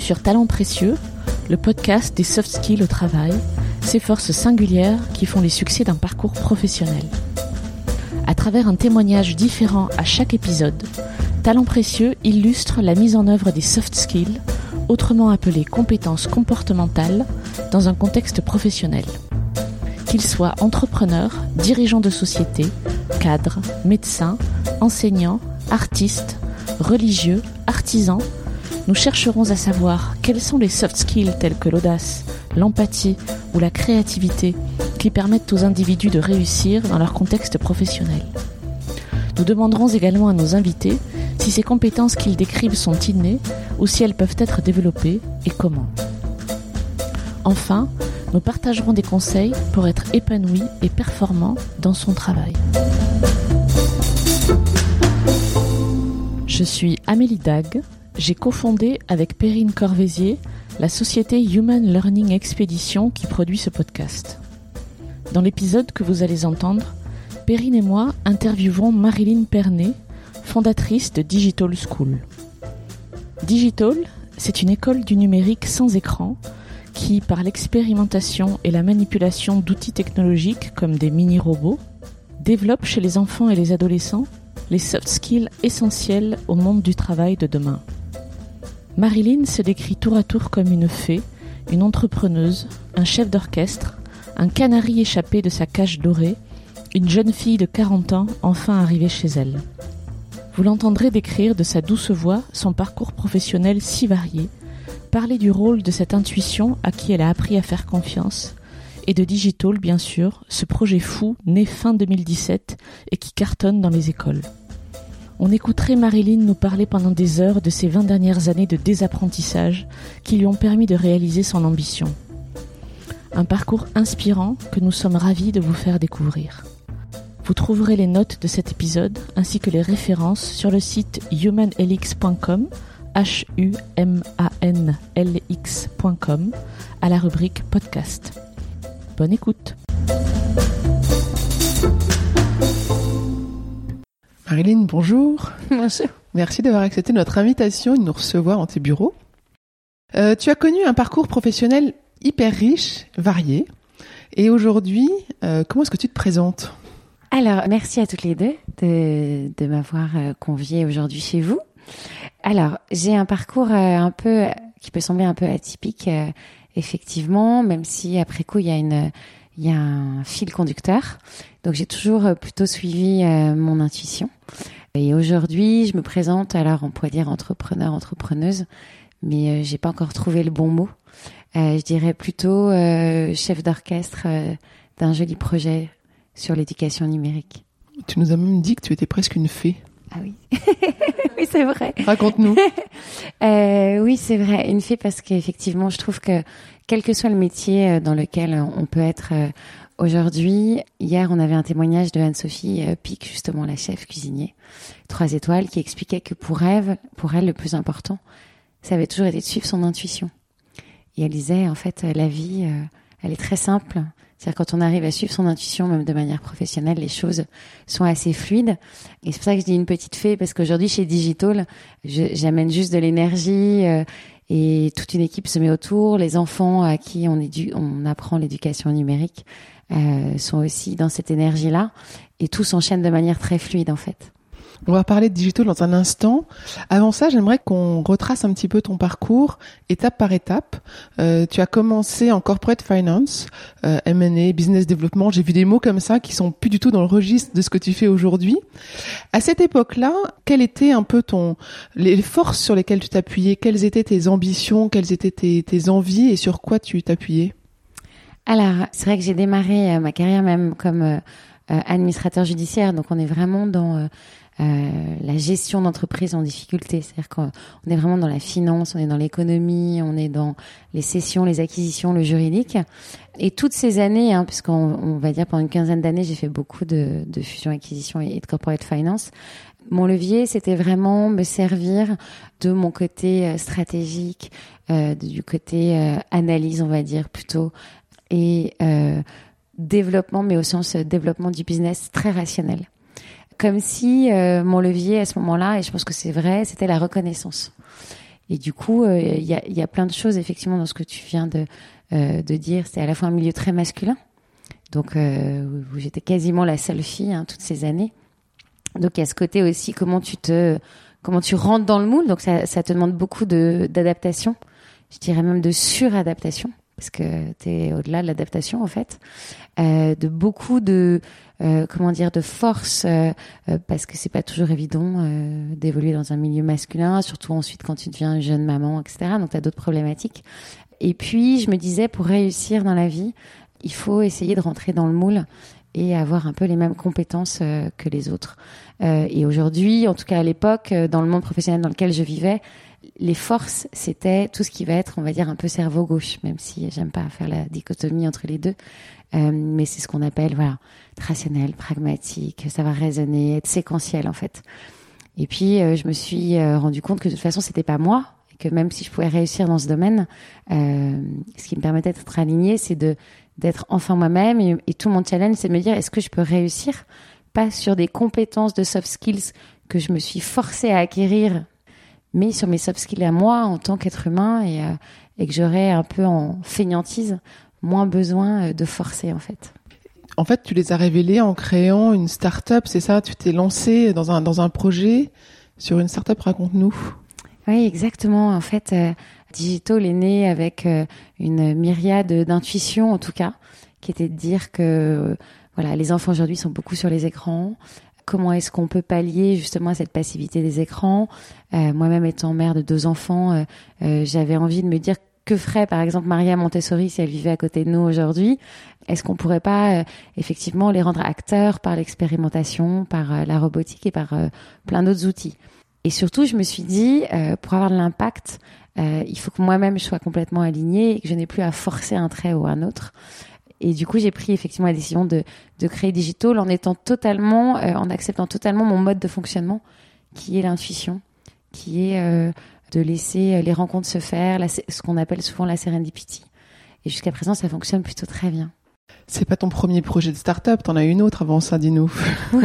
Sur Talents Précieux, le podcast des soft skills au travail, ces forces singulières qui font les succès d'un parcours professionnel. À travers un témoignage différent à chaque épisode, Talents Précieux illustre la mise en œuvre des soft skills, autrement appelées compétences comportementales, dans un contexte professionnel. Qu'ils soient entrepreneurs, dirigeants de société, cadres, médecins, enseignants, artistes, religieux, artisans, nous chercherons à savoir quels sont les soft skills tels que l'audace, l'empathie ou la créativité qui permettent aux individus de réussir dans leur contexte professionnel. Nous demanderons également à nos invités si ces compétences qu'ils décrivent sont innées ou si elles peuvent être développées et comment. Enfin, nous partagerons des conseils pour être épanoui et performant dans son travail. Je suis Amélie Dag. J'ai cofondé avec Perrine Corvézier la société Human Learning Expedition qui produit ce podcast. Dans l'épisode que vous allez entendre, Perrine et moi interviewerons Marilyn Pernet, fondatrice de Digital School. Digital, c'est une école du numérique sans écran qui, par l'expérimentation et la manipulation d'outils technologiques comme des mini-robots, développe chez les enfants et les adolescents les soft skills essentiels au monde du travail de demain. Marilyn se décrit tour à tour comme une fée, une entrepreneuse, un chef d'orchestre, un canari échappé de sa cage dorée, une jeune fille de 40 ans enfin arrivée chez elle. Vous l'entendrez décrire de sa douce voix son parcours professionnel si varié, parler du rôle de cette intuition à qui elle a appris à faire confiance, et de Digital, bien sûr, ce projet fou né fin 2017 et qui cartonne dans les écoles. On écouterait Marilyn nous parler pendant des heures de ces 20 dernières années de désapprentissage qui lui ont permis de réaliser son ambition. Un parcours inspirant que nous sommes ravis de vous faire découvrir. Vous trouverez les notes de cet épisode ainsi que les références sur le site humanlx.com h à la rubrique podcast. Bonne écoute. Marilyn, bonjour. Bonjour. Merci d'avoir accepté notre invitation et de nous recevoir en tes bureaux. Euh, tu as connu un parcours professionnel hyper riche, varié. Et aujourd'hui, euh, comment est-ce que tu te présentes? Alors, merci à toutes les deux de, de m'avoir euh, conviée aujourd'hui chez vous. Alors, j'ai un parcours un peu qui peut sembler un peu atypique, effectivement, même si après coup il y a une il y a un fil conducteur. Donc j'ai toujours euh, plutôt suivi euh, mon intuition. Et aujourd'hui, je me présente alors on pourrait dire entrepreneur, entrepreneuse, mais euh, j'ai pas encore trouvé le bon mot. Euh, je dirais plutôt chef d'orchestre d'un joli projet sur l'éducation numérique. Tu nous as même dit que tu étais presque une fée. Ah oui, oui c'est vrai. Raconte-nous. Oui, c'est vrai. Une fée parce qu'effectivement, je trouve que quel que soit le métier euh, dans lequel on peut être euh, aujourd'hui, hier, on avait un témoignage de Anne-Sophie euh, Pic, justement la chef cuisinier, trois étoiles, qui expliquait que pour elle, pour elle, le plus important, ça avait toujours été de suivre son intuition. Et elle disait, en fait, euh, la vie, euh, elle est très simple. C'est-à-dire quand on arrive à suivre son intuition, même de manière professionnelle, les choses sont assez fluides. Et c'est pour ça que je dis une petite fée, parce qu'aujourd'hui chez Digital, j'amène juste de l'énergie euh, et toute une équipe se met autour. Les enfants à qui on, édu- on apprend l'éducation numérique euh, sont aussi dans cette énergie-là. Et tout s'enchaîne de manière très fluide en fait. On va parler de digital dans un instant. Avant ça, j'aimerais qu'on retrace un petit peu ton parcours, étape par étape. Euh, tu as commencé en corporate finance, euh, M&A, business development. J'ai vu des mots comme ça qui sont plus du tout dans le registre de ce que tu fais aujourd'hui. À cette époque-là, quelles étaient un peu ton les forces sur lesquelles tu t'appuyais? Quelles étaient tes ambitions? Quelles étaient tes, envies? Et sur quoi tu t'appuyais? Alors, c'est vrai que j'ai démarré euh, ma carrière même comme euh, administrateur judiciaire, donc on est vraiment dans la gestion d'entreprise en difficulté. C'est-à-dire qu'on on est vraiment dans la finance, on est dans l'économie, on est dans les cessions, les acquisitions, le juridique. Et toutes ces années, hein, puisqu'on on va dire pendant une quinzaine d'années, j'ai fait beaucoup de, de fusion-acquisition et de corporate finance. Mon levier, c'était vraiment me servir de mon côté euh, stratégique, euh, du côté euh, analyse, on va dire plutôt, et euh, développement, mais au sens euh, développement du business très rationnel. Comme si euh, mon levier à ce moment-là, et je pense que c'est vrai, c'était la reconnaissance. Et du coup, il y, a, y, a, plein de choses effectivement dans ce que tu viens de, de dire. C'est à la fois un milieu très masculin, donc où j'étais quasiment la seule fille hein, toutes ces années. Donc il y a ce côté aussi comment tu te comment tu rentres dans le moule. Donc ça, ça te demande beaucoup de d'adaptation. Je dirais même de suradaptation parce que tu es au-delà de l'adaptation en fait, euh, de beaucoup de euh, comment dire de force euh, euh parce que c'est pas toujours évident euh, d'évoluer dans un milieu masculin, surtout ensuite quand tu deviens une jeune maman, etc. Donc tu as d'autres problématiques. Et puis je me disais pour réussir dans la vie, il faut essayer de rentrer dans le moule et avoir un peu les mêmes compétences euh, que les autres. et aujourd'hui, en tout cas à l'époque, dans le monde professionnel dans lequel je vivais, les forces, c'était tout ce qui va être, on va dire, un peu cerveau gauche, même si j'aime pas faire la dichotomie entre les deux. Euh, mais c'est ce qu'on appelle, voilà, rationnel, pragmatique, ça va raisonner, être séquentiel en fait. Et puis euh, je me suis euh, rendu compte que de toute façon c'était pas moi, et que même si je pouvais réussir dans ce domaine, ce qui me permettait d'être aligné, c'est de d'être enfin moi-même. Et, et, tout mon challenge, c'est de me dire est-ce que je peux réussir, pas sur des compétences de soft skills que je me suis forcée à acquérir mais sur mes soft skills à moi en tant qu'être humain et, euh, et que j'aurais un peu en feignantise moins besoin euh, de forcer en fait. En fait, tu les as révélés en créant une start-up, c'est ça? Tu t'es lancé dans un, dans un projet sur une start-up, raconte-nous. Oui, exactement. En fait, euh, Digital est né avec euh, une myriade d'intuitions, en tout cas, qui était de dire que voilà, les enfants aujourd'hui sont beaucoup sur les écrans, comment est-ce qu'on peut pallier justement cette passivité des écrans. Euh, moi-même étant mère de deux enfants, euh, euh, j'avais envie de me dire que ferait par exemple Maria Montessori si elle vivait à côté de nous aujourd'hui? Est-ce qu'on pourrait pas effectivement les rendre acteurs par l'expérimentation, par la robotique et par plein d'autres outils? Et surtout, je me suis dit, pour avoir de l'impact, il faut que moi-même je sois complètement alignée et que je n'ai plus à forcer un trait ou un autre. Et du coup, j'ai pris effectivement la décision de, de créer Digital en étant totalement, euh, en acceptant totalement mon mode de fonctionnement, qui est l'intuition, qui est euh, de laisser euh, les rencontres se faire, ce qu'on appelle souvent la serendipity. Et jusqu'à présent, ça fonctionne plutôt très bien. C'est pas ton premier projet de start-up, t'en as une autre avant ça, dis-nous.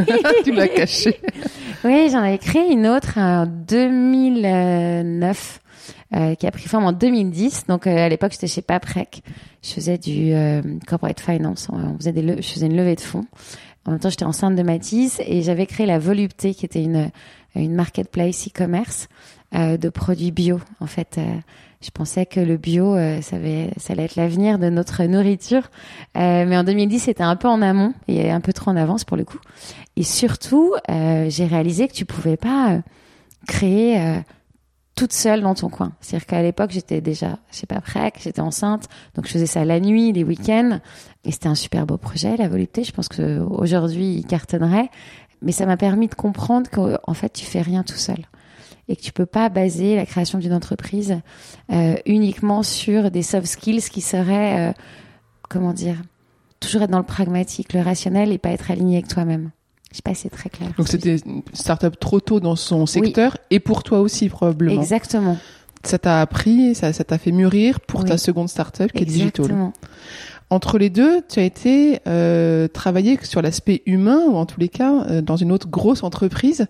tu l'as caché. Oui, j'en avais créé une autre en 2009 euh, qui a pris forme en 2010. Donc euh, à l'époque, j'étais chez Paprec. Je faisais du euh, corporate finance. On faisait des je faisais une levée de fonds. En même temps, j'étais enceinte de Matisse et j'avais créé la Volupté, qui était une une marketplace e-commerce de produits bio. En fait, je pensais que le bio, ça, avait, ça allait être l'avenir de notre nourriture. mais en 2010, c'était un peu en amont et un peu trop en avance pour le coup. Et surtout, j'ai réalisé que tu pouvais pas créer toute seule dans ton coin. C'est-à-dire qu'à l'époque, j'étais déjà, je sais pas, prête, j'étais enceinte, donc je faisais ça la nuit, les week-ends, et c'était un super beau projet, la volupté. Je pense que aujourd'hui, il cartonnerait, mais ça m'a permis de comprendre qu'en fait, tu fais rien tout seul et que tu peux pas baser la création d'une entreprise euh, uniquement sur des soft skills qui seraient, euh, comment dire, toujours être dans le pragmatique, le rationnel et pas être aligné avec toi-même. Je sais pas si c'est très clair. Donc c'était une start-up trop tôt dans son secteur et pour toi aussi probablement. Exactement. Ça t'a appris, ça, ça t'a fait mûrir pour ta seconde start-up qui Exactement. est Digital. Entre les deux, tu as été euh, travailler sur l'aspect humain ou en tous les cas euh, dans une autre grosse entreprise.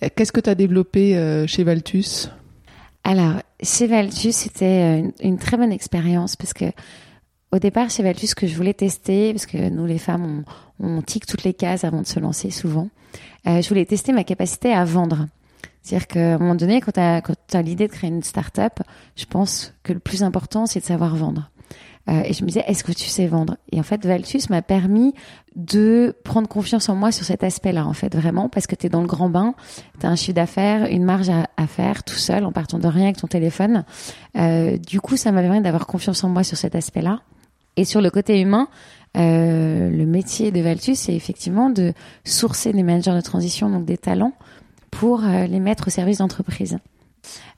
Qu'est-ce que tu as développé euh, chez Valtus? Alors, chez Valtus, c'était une, une, très bonne expérience parce que au départ, chez Valtus, ce que je voulais tester, parce que nous, les femmes, on, on tique toutes les cases avant de se lancer souvent, euh, je voulais tester ma capacité à vendre. C'est-à-dire qu'à un moment donné, quand tu as, as l'idée de créer une start-up, je pense que le plus important, c'est de savoir vendre. Euh, et je me disais, est-ce que tu sais vendre? Et en fait, Valtus m'a permis de prendre confiance en moi sur cet aspect-là, en fait, vraiment, parce que tu es dans le grand bain, tu as un chiffre d'affaires, une marge à, faire tout seul, en partant de rien avec ton téléphone. Euh, du coup, ça m'a permis d'avoir confiance en moi sur cet aspect-là. Et sur le côté humain, euh, le métier de Valtus, c'est effectivement de sourcer des managers de transition, donc des talents, pour les mettre au service d'entreprise.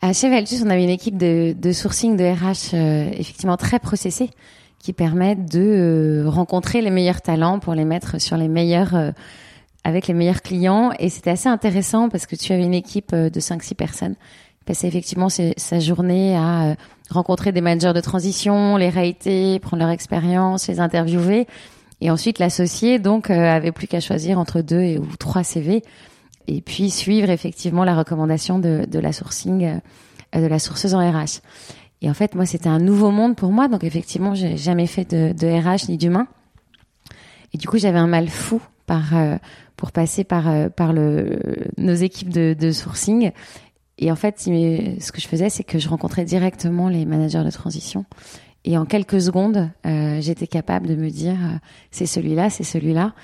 À chez Valtus, on avait une équipe de, sourcing de RH euh, effectivement très processée, qui permettent de euh, rencontrer les meilleurs talents pour les mettre sur les meilleurs euh, avec les meilleurs clients. Et c'était assez intéressant parce que tu avais une équipe de 5-6 personnes passait effectivement sa journée à rencontrer des managers de transition, les rater, prendre leur expérience, les interviewer. Et ensuite, l'associé, donc, avait plus qu'à choisir entre deux et, ou trois CV. Et puis, suivre effectivement la recommandation de, de la sourcing de la sourceuse en RH. Et en fait, moi, c'était un nouveau monde pour moi. Donc, effectivement, j'ai jamais fait de, de RH ni d'humain. Et du coup, j'avais un mal fou par pour passer par par le nos équipes de, de sourcing. Et en fait, ce que je faisais, c'est que je rencontrais directement les managers de transition et en quelques secondes, euh, j'étais capable de me dire euh, c'est celui-là, c'est celui-là.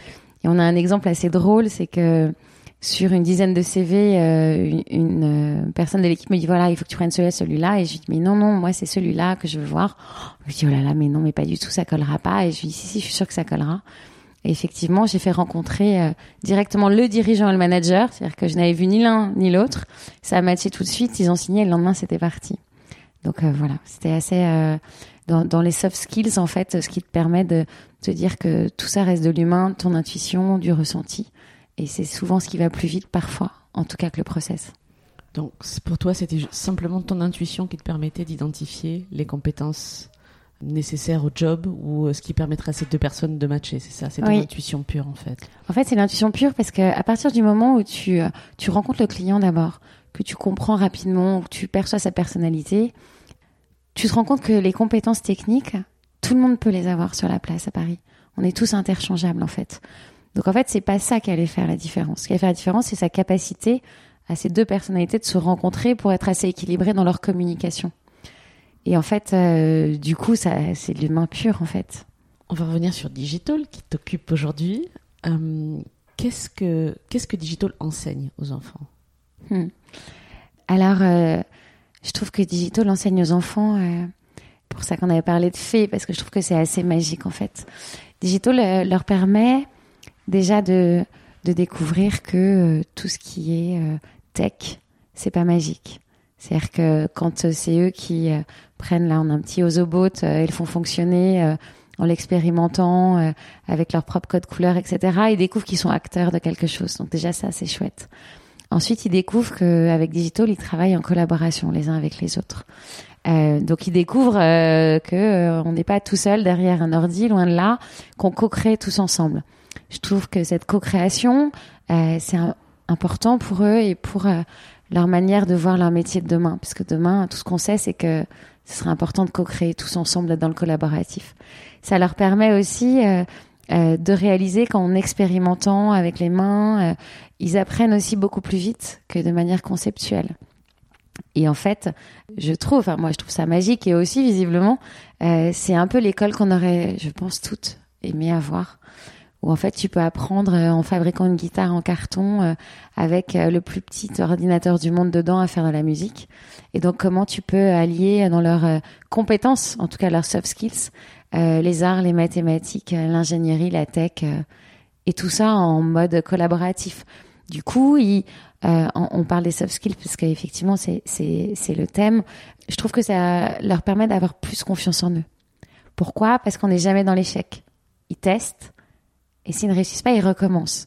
Et on a un exemple assez drôle, c'est que sur une dizaine de CV, euh, une, euh, personne de l'équipe me dit voilà, il faut que tu prennes celui-là, celui-là. Et je lui dis mais non, non, moi c'est celui-là que je veux voir. Je lui dis oh là là, mais non, mais pas du tout, ça collera pas. Et je lui dis si, si, je suis sûre que ça collera. Et effectivement, j'ai fait rencontrer euh, directement le dirigeant et le manager, c'est-à-dire que je n'avais vu ni l'un ni l'autre. Ça a matché tout de suite, ils ont signé et le lendemain c'était parti. Donc voilà, c'était assez dans, dans, les soft skills, en fait, ce qui te permet de te dire que tout ça reste de l'humain, ton intuition, du ressenti. Et c'est souvent ce qui va plus vite parfois, en tout cas que le process. Donc pour toi, c'était simplement ton intuition qui te permettait d'identifier les compétences nécessaires au job ou euh, ce qui permettrait à ces deux personnes de matcher, c'est ça, c'est ton intuition pure en fait. En fait, c'est l'intuition pure parce que à partir du moment où tu euh, tu rencontres le client d'abord, que tu comprends rapidement, que tu perçois sa personnalité, tu te rends compte que les compétences techniques, tout le monde peut les avoir sur la place à Paris. On est tous interchangeables en fait. Donc en fait, c'est pas ça qui allait faire la différence. Ce qui allait faire la différence, c'est sa capacité à ces deux personnalités de se rencontrer pour être assez équilibrées dans leur communication. Et en fait, euh, du coup, ça, c'est de l'humain pur en fait. On va revenir sur Digital qui t'occupe aujourd'hui. Euh, qu'est-ce que qu'est-ce que Digital enseigne aux enfants? Hmm. Alors, euh, je trouve que Digital enseigne aux enfants, pour ça qu'on avait parlé de fées, parce que je trouve que c'est assez magique en fait. Digital leur permet déjà de, de découvrir que euh, tout ce qui est tech, c'est pas magique. C'est-à-dire que quand c'est eux qui prennent là, on a un petit Ozobot, ils font fonctionner en l'expérimentant avec leur propre code couleur, etc. Ils découvrent qu'ils sont acteurs de quelque chose. Donc déjà ça, c'est chouette. Ensuite, ils découvrent qu'avec Digital, ils travaillent en collaboration les uns avec les autres. Euh, donc ils découvrent euh, que euh, on n'est pas tout seul derrière un ordi, loin de là, qu'on co-crée tous ensemble. Je trouve que cette co-création, euh, c'est important pour eux et pour euh, leur manière de voir leur métier de demain. Parce que demain, tout ce qu'on sait, c'est que ce sera important de co-créer tous ensemble dans le collaboratif. Ça leur permet aussi euh, de réaliser qu'en expérimentant avec les mains, euh, ils apprennent aussi beaucoup plus vite que de manière conceptuelle. Et en fait, je trouve, enfin moi je trouve ça magique et aussi visiblement, euh, c'est un peu l'école qu'on aurait, je pense, toutes aimé avoir. Où en fait tu peux apprendre en fabriquant une guitare en carton avec le plus petit ordinateur du monde dedans à faire de la musique. Et donc comment tu peux allier dans leurs compétences, en tout cas leurs soft skills, euh, les arts, les mathématiques, euh, l'ingénierie, la tech, euh, et tout ça en mode collaboratif. Du coup, on, parle des soft skills parce qu'effectivement, c'est, le thème. Je trouve que ça leur permet d'avoir plus confiance en eux. Pourquoi? Parce qu'on n'est jamais dans l'échec. Ils testent, et s'ils ne réussissent pas, ils recommencent.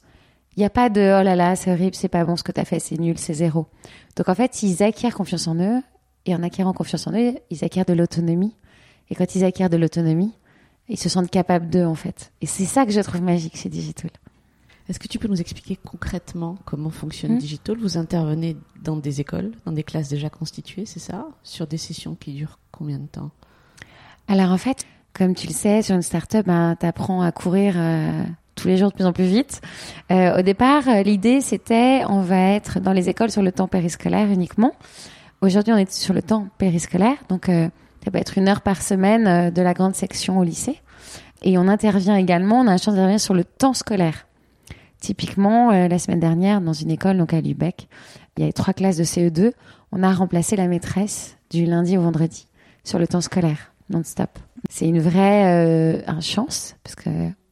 Il n'y a pas de oh là là, c'est horrible, c'est pas bon ce que tu as fait, c'est nul, c'est zéro. Donc en fait, ils acquièrent confiance en eux, et en acquérant confiance en eux, ils acquièrent de l'autonomie. Et quand ils acquièrent de l'autonomie, ils se sentent capables d'eux en fait. Et c'est ça que je trouve magique chez Digital. Est-ce que tu peux nous expliquer concrètement comment fonctionne hmm. Digital? Vous intervenez dans des écoles, dans des classes déjà constituées, c'est ça? Sur des sessions qui durent combien de temps? Alors en fait, comme tu le sais, sur une start-up, ben, tu apprends à courir euh, tous les jours de plus en plus vite. Euh, au départ, euh, l'idée c'était on va être dans les écoles sur le temps périscolaire uniquement. Aujourd'hui, on est sur le temps périscolaire, donc ça peut être une heure par semaine euh, de la grande section au lycée. Et on intervient également, on a la chance d'intervenir sur le temps scolaire. Typiquement, euh, la semaine dernière, dans une école, donc à Lubeck, il y avait trois classes de CE2. On a remplacé la maîtresse du lundi au vendredi sur le temps scolaire, non-stop. C'est une vraie euh, chance, parce que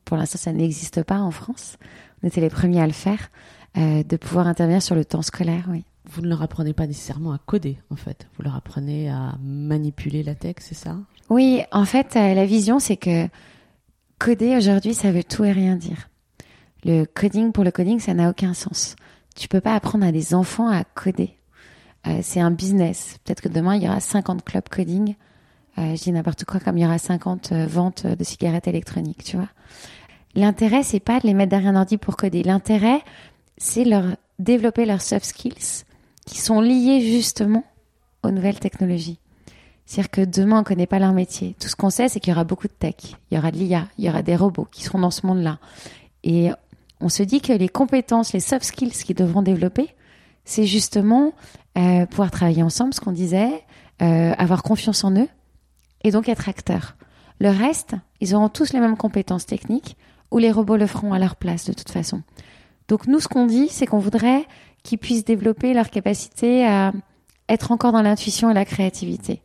pour l'instant, ça n'existe pas en France. On était les premiers à le faire, euh, de pouvoir intervenir sur le temps scolaire, oui vous ne leur apprenez pas nécessairement à coder, en fait. Vous leur apprenez à manipuler la tech, c'est ça? Oui, en fait, euh, la vision, c'est que coder aujourd'hui, ça veut tout et rien dire. Le coding pour le coding, ça n'a aucun sens. Tu peux pas apprendre à des enfants à coder. Euh, c'est un business. Peut-être que demain, il y aura 50 clubs coding. Euh, je dis n'importe quoi, comme il y aura 50 ventes de cigarettes électroniques, tu vois. L'intérêt, c'est pas de les mettre derrière un ordi pour coder. L'intérêt, c'est leur développer leurs soft skills qui sont liés justement aux nouvelles technologies. C'est-à-dire que demain, on ne connaît pas leur métier. Tout ce qu'on sait, c'est qu'il y aura beaucoup de tech, il y aura de l'IA, il y aura des robots qui seront dans ce monde-là. Et on se dit que les compétences, les soft skills qu'ils devront développer, c'est justement euh, pouvoir travailler ensemble, ce qu'on disait, euh, avoir confiance en eux et donc être acteurs. Le reste, ils auront tous les mêmes compétences techniques ou les robots le feront à leur place de toute façon. Donc nous, ce qu'on dit, c'est qu'on voudrait qu'ils puissent développer leur capacité à être encore dans l'intuition et la créativité.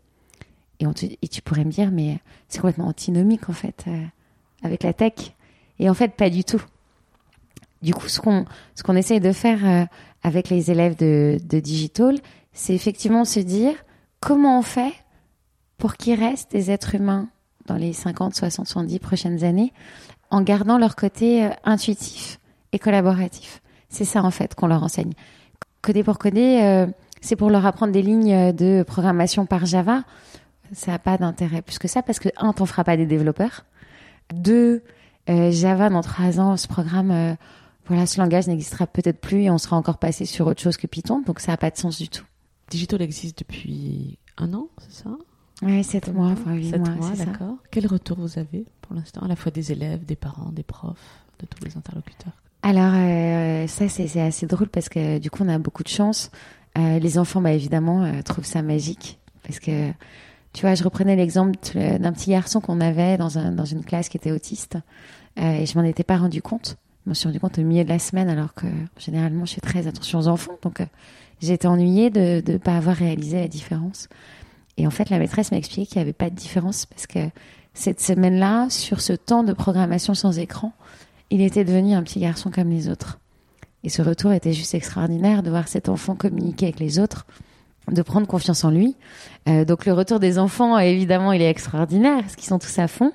Et, tu pourrais me dire, mais c'est complètement antinomique en fait euh, avec la tech. Et en fait, pas du tout. Du coup, ce qu'on ce essaye de faire euh, avec les élèves de Digital, c'est effectivement se dire comment on fait pour qu'ils restent des êtres humains dans les 50, 60, 70 prochaines années, en gardant leur côté euh, intuitif et collaboratif. C'est ça en fait qu'on leur enseigne. Coder pour coder, euh, c'est pour leur apprendre des lignes de programmation par Java. Ça n'a pas d'intérêt plus que ça parce que un, t'en feras pas des développeurs. Deux, euh, Java dans trois ans, ce programme, voilà, ce langage n'existera peut-être plus et on sera encore passé sur autre chose que Python, donc ça n'a pas de sens du tout. Digital existe depuis un an, c'est ça? Oui, sept mois, enfin huit mois, d'accord. Quel retour vous avez pour l'instant, à la fois des élèves, des parents, des profs, de tous les interlocuteurs Alors, euh, ça, c'est assez drôle parce que du coup, on a beaucoup de chance. Euh, les enfants, bah, évidemment, euh, trouvent ça magique parce que, tu vois, je reprenais l'exemple d'un petit garçon qu'on avait dans, un, dans une classe qui était autiste et je m'en étais pas rendu compte. Je me suis rendu compte au milieu de la semaine alors que généralement, je fais très attention aux enfants. Donc, j'ai été ennuyée de ne pas avoir réalisé la différence. Et en fait, la maîtresse m'a expliqué qu'il n'y avait pas de différence parce que cette semaine-là, sur ce temps de programmation sans écran, il était devenu un petit garçon comme les autres. Et ce retour était juste extraordinaire de voir cet enfant communiquer avec les autres, de prendre confiance en lui. Euh, donc le retour des enfants, évidemment, il est extraordinaire parce qu'ils sont tous à fond.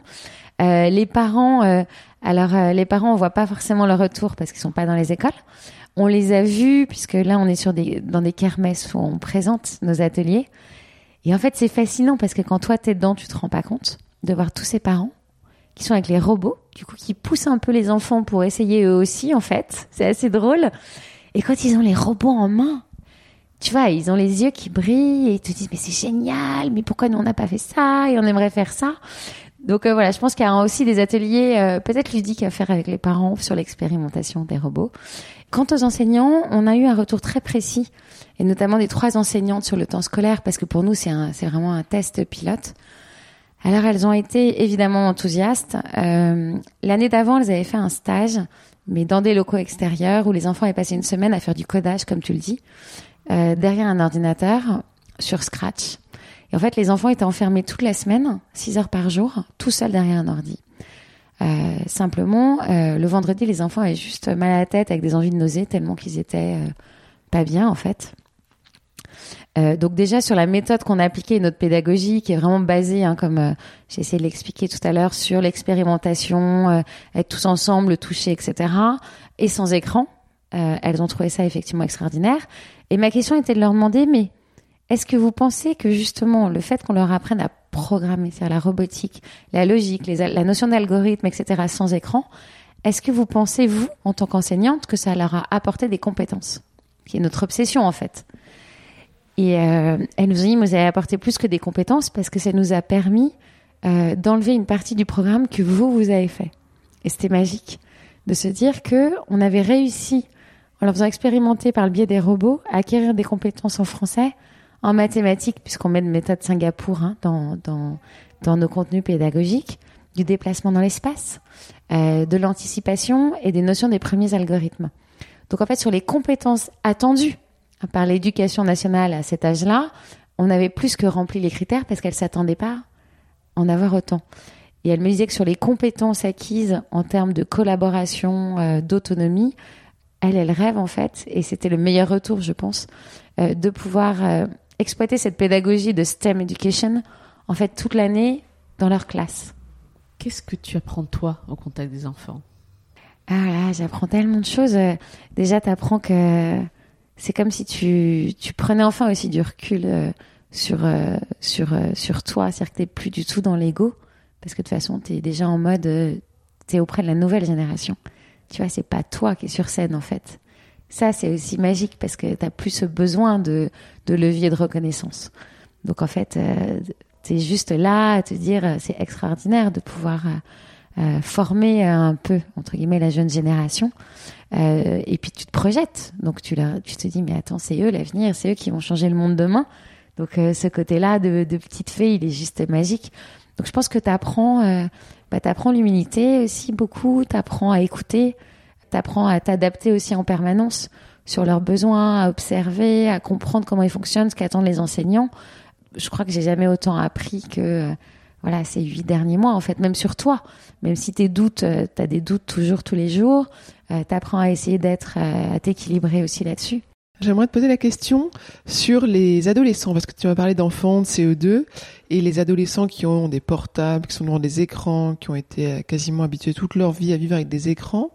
Euh, les parents, euh, alors euh, les parents, on voit pas forcément leur retour parce qu'ils sont pas dans les écoles. On les a vus puisque là, on est sur des dans des kermesses où on présente nos ateliers. Et en fait, c'est fascinant parce que quand toi, t'es dedans, tu te rends pas compte de voir tous ces parents qui sont avec les robots, du coup, qui poussent un peu les enfants pour essayer eux aussi, en fait. C'est assez drôle. Et quand ils ont les robots en main, tu vois, ils ont les yeux qui brillent et ils te disent, mais c'est génial, mais pourquoi nous, on n'a pas fait ça? Et on aimerait faire ça. Donc euh, voilà, je pense qu'il y a aussi des ateliers euh, peut-être ludiques à faire avec les parents sur l'expérimentation des robots. Quant aux enseignants, on a eu un retour très précis, et notamment des trois enseignantes sur le temps scolaire, parce que pour nous, c'est vraiment un test pilote. Alors, elles ont été évidemment enthousiastes. Euh, l'année d'avant, elles avaient fait un stage, mais dans des locaux extérieurs, où les enfants avaient passé une semaine à faire du codage, comme tu le dis, euh, derrière un ordinateur, sur Scratch. Et en fait, les enfants étaient enfermés toute la semaine, 6 heures par jour, tout seuls derrière un ordi. Euh, simplement, euh, le vendredi, les enfants avaient juste mal à la tête avec des envies de nausée tellement qu'ils étaient euh, pas bien en fait. donc déjà sur la méthode qu'on a appliquée, notre pédagogie qui est vraiment basée, hein, comme j'ai essayé de l'expliquer tout à l'heure, sur l'expérimentation, être tous ensemble, le toucher, etc. Et sans écran, elles ont trouvé ça effectivement extraordinaire. Et ma question était de leur demander, mais est-ce que vous pensez que justement le fait qu'on leur apprenne à programmer, c'est-à-dire la robotique, la logique, la notion d'algorithme, etc., sans écran, est-ce que vous pensez, vous, en tant qu'enseignante, que ça leur a apporté des compétences Qui est notre obsession, en fait? Et euh, elle nous a dit, vous avez apporté plus que des compétences parce que ça nous a permis euh, d'enlever une partie du programme que vous, vous avez fait. Et c'était magique de se dire que on avait réussi, en leur faisant expérimenter par le biais des robots, à acquérir des compétences en français en mathématiques, puisqu'on met une méthode Singapour hein, dans, nos contenus pédagogiques, du déplacement dans l'espace, euh, de l'anticipation et des notions des premiers algorithmes. Donc en fait, sur les compétences attendues par l'éducation nationale à cet âge-là, on avait plus que rempli les critères parce qu'elle s'attendait pas en avoir autant. Et elle me disait que sur les compétences acquises en termes de collaboration, euh, d'autonomie, elle, elle rêve en fait, et c'était le meilleur retour, je pense, euh, de pouvoir exploiter cette pédagogie de STEM education, en fait, toute l'année dans leur classe. Qu'est-ce que tu apprends toi au contact des enfants? Ah là, j'apprends tellement de choses. Euh, déjà, tu apprends que c'est comme si tu, tu prenais enfin aussi du recul euh, sur, euh, sur, sur toi. C'est-à-dire que tu plus du tout dans l'ego. Parce que de toute façon, tu es déjà en mode. tu es auprès de la nouvelle génération. Tu vois, c'est pas toi qui es sur scène en fait. Ça, c'est aussi magique parce que tu plus ce besoin de, de levier de reconnaissance. Donc en fait, euh, tu es juste là à te dire, euh, c'est extraordinaire de pouvoir former un peu, entre guillemets, la jeune génération. et puis tu te projettes. Donc tu, te dis, mais attends, c'est eux l'avenir, c'est eux qui vont changer le monde demain. Donc ce côté-là de, petite fée, il est juste magique. Donc je pense que tu apprends, bah, apprends l'humilité aussi beaucoup, tu apprends à écouter, tu apprends à t'adapter aussi en permanence sur leurs besoins, à observer, à comprendre comment ils fonctionnent, ce qu'attendent les enseignants. Je crois que j'ai jamais autant appris que euh, voilà ces huit derniers mois en fait, même sur toi. Même si tes doutes, euh, tu as des doutes toujours tous les jours, euh, tu apprends à essayer d'être, à t'équilibrer aussi là-dessus. J'aimerais te poser la question sur les adolescents, parce que tu m'as parlé d'enfants, de CE2, et les adolescents qui ont des portables, qui sont devant des écrans, qui ont été quasiment habitués toute leur vie à vivre avec des écrans.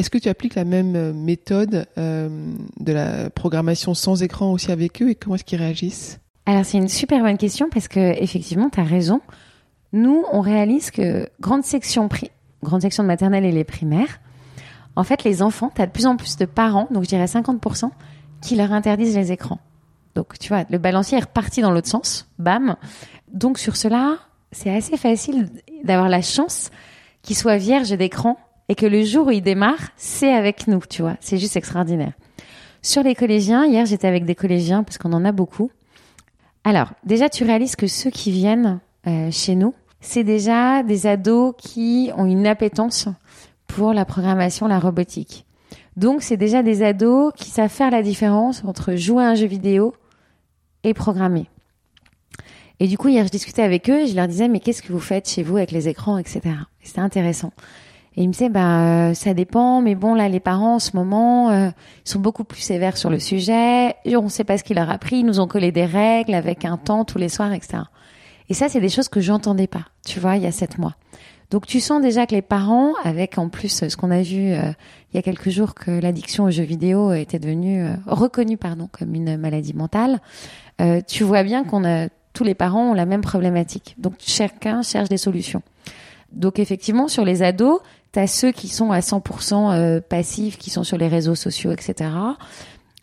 Est-ce que tu appliques la même euh, méthode euh, de la programmation sans écran aussi avec eux et comment est-ce qu'ils réagissent? Alors c'est une super bonne question parce que effectivement tu as raison. Nous, on réalise que grande section grande section de maternelle et les primaires, en fait les enfants, tu as de plus en plus de parents, donc je dirais 50% qui leur interdisent les écrans. Donc tu vois, le balancier est reparti dans l'autre sens, bam. Donc sur cela, c'est assez facile d'avoir la chance qu'ils soient vierges d'écran et que le jour où il démarre, c'est avec nous, tu vois. C'est juste extraordinaire. Sur les collégiens, hier j'étais avec des collégiens parce qu'on en a beaucoup. Alors, déjà tu réalises que ceux qui viennent euh, chez nous, c'est déjà des ados qui ont une appétence pour la programmation, la robotique. Donc c'est déjà des ados qui savent faire la différence entre jouer à un jeu vidéo et programmer. Et du coup, hier, je discutais avec eux et je leur disais, mais qu'est-ce que vous faites chez vous avec les écrans, etc. C'était intéressant. Et il me disait, bah, ça dépend, mais bon, là, les parents, en ce moment, euh, ils sont beaucoup plus sévères sur le sujet. On ne sait pas ce qu'il leur a pris. Ils nous ont collé des règles avec un temps tous les soirs, etc. Et ça, c'est des choses que j'entendais pas, tu vois, il y a sept mois. Donc, tu sens déjà que les parents, avec en plus ce qu'on a vu euh, il y a quelques jours, que l'addiction aux jeux vidéo était devenue euh, reconnue, pardon, comme une maladie mentale. tu vois bien qu'on a tous les parents ont la même problématique. Donc, chacun cherche des solutions. Donc effectivement, sur les ados, tu as ceux qui sont à 100% euh, passifs, qui sont sur les réseaux sociaux, etc.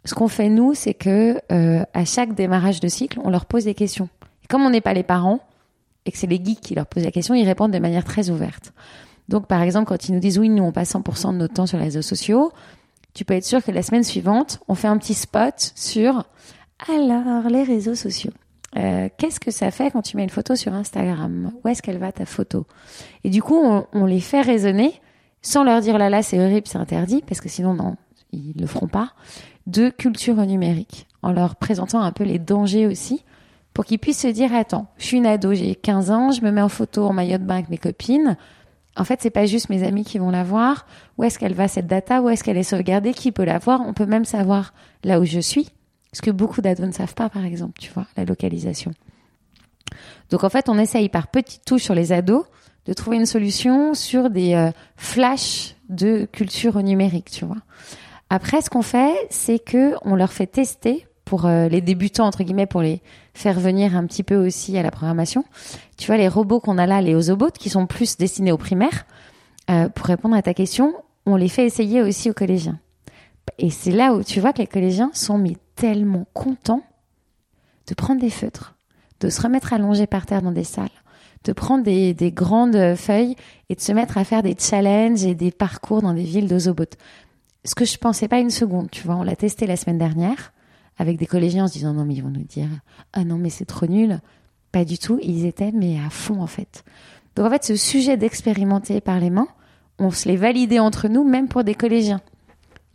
Ce qu'on fait nous, c'est que euh, à chaque démarrage de cycle, on leur pose des questions. Comme on n'est pas les parents et que c'est les geeks qui leur posent la question, ils répondent de manière très ouverte. Donc par exemple, quand ils nous disent oui, nous on passe 100% de notre temps sur les réseaux sociaux, tu peux être sûr que la semaine suivante, on fait un petit spot sur alors les réseaux sociaux. Euh, qu'est-ce que ça fait quand tu mets une photo sur Instagram? Où est-ce qu'elle va ta photo? Et du coup, on, les fait raisonner sans leur dire là là c'est horrible, c'est interdit, parce que sinon non, ils le feront pas, de culture numérique, en leur présentant un peu les dangers aussi, pour qu'ils puissent se dire attends, je suis une ado, j'ai 15 ans, je me mets en photo en maillot de bain avec mes copines. En fait, c'est pas juste mes amis qui vont la voir. Où est-ce qu'elle va cette data? Où est-ce qu'elle est sauvegardée? Qui peut la voir? On peut même savoir là où je suis ce que beaucoup d'ados ne savent pas, par exemple, tu vois, la localisation. Donc en fait, on essaye par petites touches sur les ados de trouver une solution sur des euh, flashs de culture numérique, tu vois. Après, ce qu'on fait, c'est que on leur fait tester pour euh, les débutants entre guillemets, pour les faire venir un petit peu aussi à la programmation. Tu vois, les robots qu'on a là, les Ozobots, qui sont plus destinés aux primaires. Euh, pour répondre à ta question, on les fait essayer aussi aux collégiens. Et c'est là où tu vois que les collégiens sont mis tellement contents de prendre des feutres, de se remettre allongé par terre dans des salles, de prendre des, grandes feuilles et de se mettre à faire des challenges et des parcours dans des villes d'Ozobot. Ce que je pensais pas une seconde, tu vois, on l'a testé la semaine dernière avec des collégiens en se disant non mais ils vont nous dire ah non mais c'est trop nul. Pas du tout, ils étaient mais à fond en fait. Donc en fait ce sujet d'expérimenter par les mains, on se l'est validé entre nous même pour des collégiens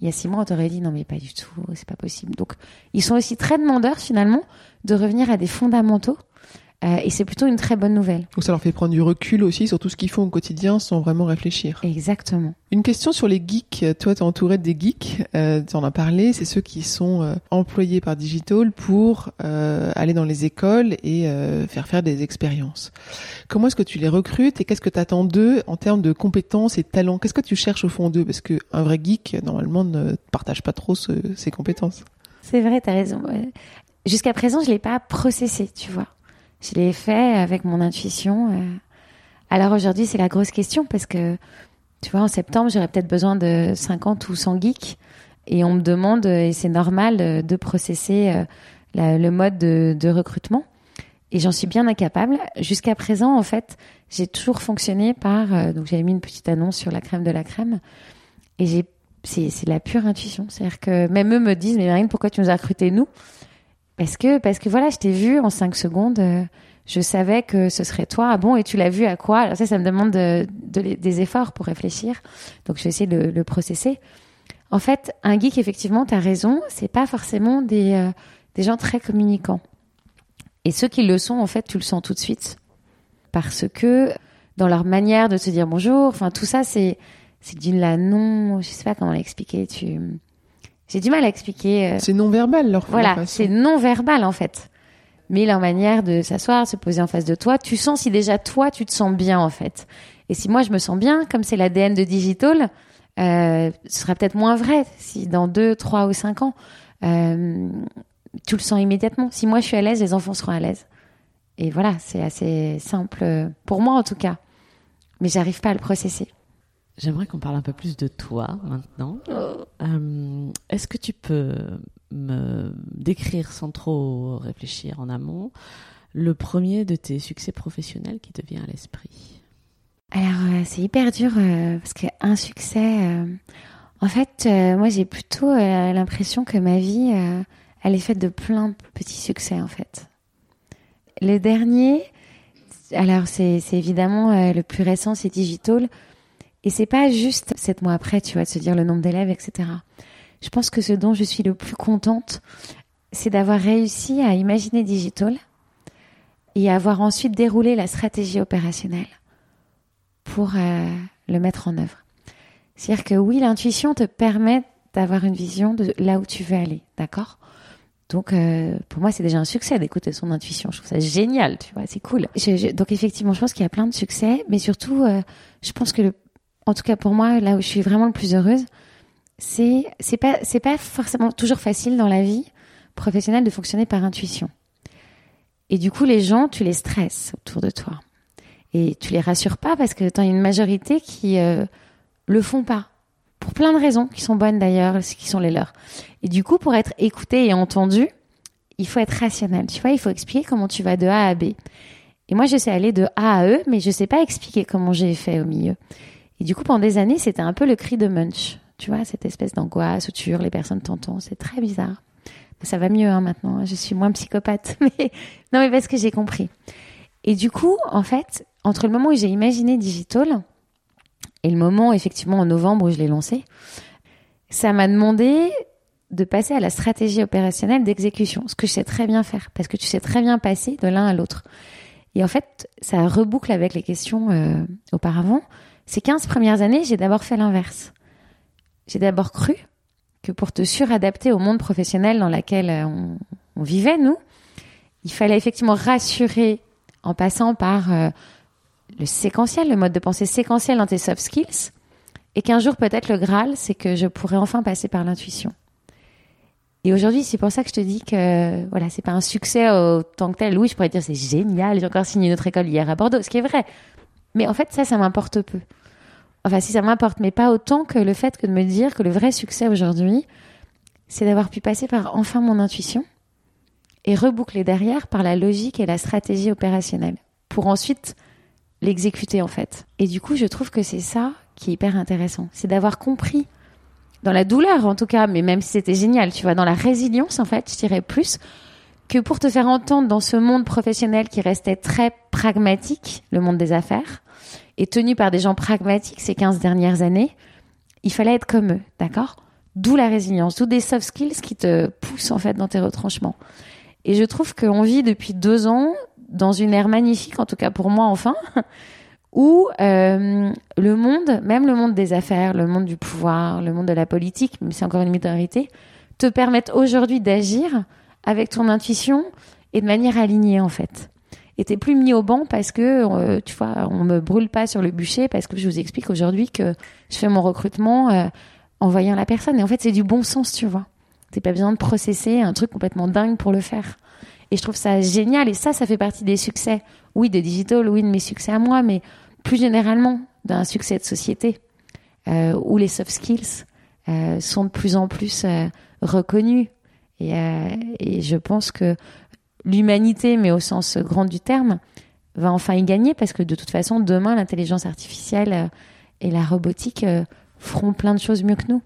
il y a six mois, on t'aurait dit non, mais pas du tout, c'est pas possible. Donc, ils sont aussi très demandeurs finalement de revenir à des fondamentaux euh, et c'est plutôt une très bonne nouvelle. Donc ça leur fait prendre du recul aussi sur tout ce qu'ils font au quotidien sans vraiment réfléchir. Exactement. Une question sur les geeks. Toi, tu es entouré des geeks, euh, tu en as parlé, c'est ceux qui sont euh, employés par Digital pour euh, aller dans les écoles et faire faire des expériences. Comment est-ce que tu les recrutes et qu'est-ce que tu attends d'eux en termes de compétences et de talents? Qu'est-ce que tu cherches au fond d'eux? Parce qu'un vrai geek, normalement, ne partage pas trop ses compétences. C'est vrai, tu as raison. Jusqu'à présent, je l'ai pas processé, tu vois. Je l'ai fait avec mon intuition. Euh. Alors aujourd'hui, c'est la grosse question parce que, tu vois, en septembre, j'aurais peut-être besoin de 50 ou 100 geeks. Et on me demande, et c'est normal, de processer euh, le mode de, recrutement. Et j'en suis bien incapable. Jusqu'à présent, en fait, j'ai toujours fonctionné par. euh, donc, j'avais mis une petite annonce sur la crème de la crème. Et. C'est, la pure intuition. C'est-à-dire que même eux me disent Mais Marine, pourquoi tu nous as recruté nous? Parce que, parce que voilà, je t'ai vu en cinq secondes. euh, je savais que ce serait toi. Ah bon, et tu l'as vu à quoi? Alors, ça, ça me demande de- de- des efforts pour réfléchir. Donc, je vais essayer de le, processer. En fait, un geek, effectivement, tu as raison, c'est pas forcément des, euh, des gens très communicants. Et ceux qui le sont, en fait, tu le sens tout de suite. Parce que dans leur manière de te dire bonjour, enfin, tout ça, c'est, c'est d'une la non, je sais pas comment l'expliquer, tu, j'ai du mal à expliquer. euh, C'est non verbal leur voilà, c'est non verbal, en fait. Mais leur manière de s'asseoir, se poser en face de toi, tu sens si déjà toi, tu te sens bien, en fait. Et si moi, je me sens bien, comme c'est l'ADN de Digital, euh, ce sera peut-être moins vrai si dans deux, trois ou cinq ans, euh, tu le sens immédiatement. Si moi je suis à l'aise, les enfants seront à l'aise. Et voilà, c'est assez simple euh, pour moi en tout cas. Mais j'arrive pas à le processer. J'aimerais qu'on parle un peu plus de toi maintenant. Euh, Est-ce que tu peux me décrire sans trop réfléchir en amont le premier de tes succès professionnels qui te vient à l'esprit? Alors euh, c'est hyper dur euh, parce qu'un succès, euh, en fait, moi j'ai plutôt l'impression que ma vie, elle est faite de plein de petits succès en fait. Le dernier, alors c'est évidemment le plus récent, c'est Digital. Et c'est pas juste sept mois après, tu vois, de se dire le nombre d'élèves, etc. Je pense que ce dont je suis le plus contente, c'est d'avoir réussi à imaginer Digital et avoir ensuite déroulé la stratégie opérationnelle pour euh, le mettre en œuvre. C'est-à-dire que oui, l'intuition te permet d'avoir une vision de là où tu veux aller, d'accord? Donc, euh, pour moi, c'est déjà un succès d'écouter son intuition. Je trouve ça génial, tu vois, c'est cool. Donc, effectivement, je pense qu'il y a plein de succès, mais surtout, euh, je pense que, le, en tout cas pour moi, là où je suis vraiment le plus heureuse, c'est c'est pas c'est pas forcément toujours facile dans la vie professionnelle de fonctionner par intuition. Et du coup, les gens, tu les stresses autour de toi, et tu les rassures pas parce que t'as une majorité qui euh, le font pas pour plein de raisons qui sont bonnes d'ailleurs, qui sont les leurs. Et du coup, pour être écouté et entendu, il faut être rationnel. Tu vois, il faut expliquer comment tu vas de A à B. Et moi, je sais aller de A à E, mais je sais pas expliquer comment j'ai fait au milieu. Et du coup, pendant des années, c'était un peu le cri de Munch. Tu vois, cette espèce d'angoisse où tu hurles, les personnes t'entendent. C'est très bizarre. Ça va mieux hein, maintenant. Je suis moins psychopathe. Mais non, mais parce que j'ai compris. Et du coup, en fait, entre le moment où j'ai imaginé Digital et le moment, effectivement, en novembre où je l'ai lancé, ça m'a demandé de passer à la stratégie opérationnelle d'exécution, ce que je sais très bien faire, parce que tu sais très bien passer de l'un à l'autre. Et en fait, ça reboucle avec les questions euh, auparavant. Ces 15 premières années, j'ai d'abord fait l'inverse. J'ai d'abord cru que pour te suradapter au monde professionnel dans lequel euh, on, vivait, nous, il fallait effectivement rassurer en passant par euh, le séquentiel, le mode de pensée séquentiel dans tes soft skills, et qu'un jour peut-être le Graal, c'est que je pourrais enfin passer par l'intuition. Et aujourd'hui, c'est pour ça que je te dis que voilà, c'est pas un succès autant que tel. Oui, je pourrais dire c'est génial, j'ai encore signé notre école hier à Bordeaux, ce qui est vrai. Mais en fait, ça, ça m'importe peu. Enfin, si ça m'importe, mais pas autant que le fait que de me dire que le vrai succès aujourd'hui, c'est d'avoir pu passer par enfin mon intuition et reboucler derrière par la logique et la stratégie opérationnelle pour ensuite l'exécuter en fait. Et du coup, je trouve que c'est ça qui est hyper intéressant, c'est d'avoir compris dans la douleur en tout cas, mais même si c'était génial, tu vois, dans la résilience en fait, je dirais plus que pour te faire entendre dans ce monde professionnel qui restait très pragmatique, le monde des affaires, et tenu par des gens pragmatiques ces 15 dernières années, il fallait être comme eux, d'accord? D'où la résilience, d'où des soft skills qui te poussent en fait dans tes retranchements. Et je trouve qu'on vit depuis deux ans dans une ère magnifique, en tout cas pour moi enfin, où euh, le monde, même le monde des affaires, le monde du pouvoir, le monde de la politique, mais c'est encore une minorité, te permettent aujourd'hui d'agir avec ton intuition et de manière alignée en fait. Et t'es plus mis au banc parce que euh, tu vois, on me brûle pas sur le bûcher parce que je vous explique aujourd'hui que je fais mon recrutement euh, en voyant la personne. Et en fait, c'est du bon sens, tu vois. T'as pas besoin de processer un truc complètement dingue pour le faire. Et je trouve ça génial. Et ça, ça fait partie des succès. Oui, de digital, oui, de mes succès à moi, mais plus généralement d'un succès de société euh, où les soft skills sont de plus en plus reconnus. Et je pense que l'humanité, mais au sens grand du terme, va enfin y gagner parce que de toute façon, demain, l'intelligence artificielle euh, et la robotique euh, feront plein de choses mieux que nous.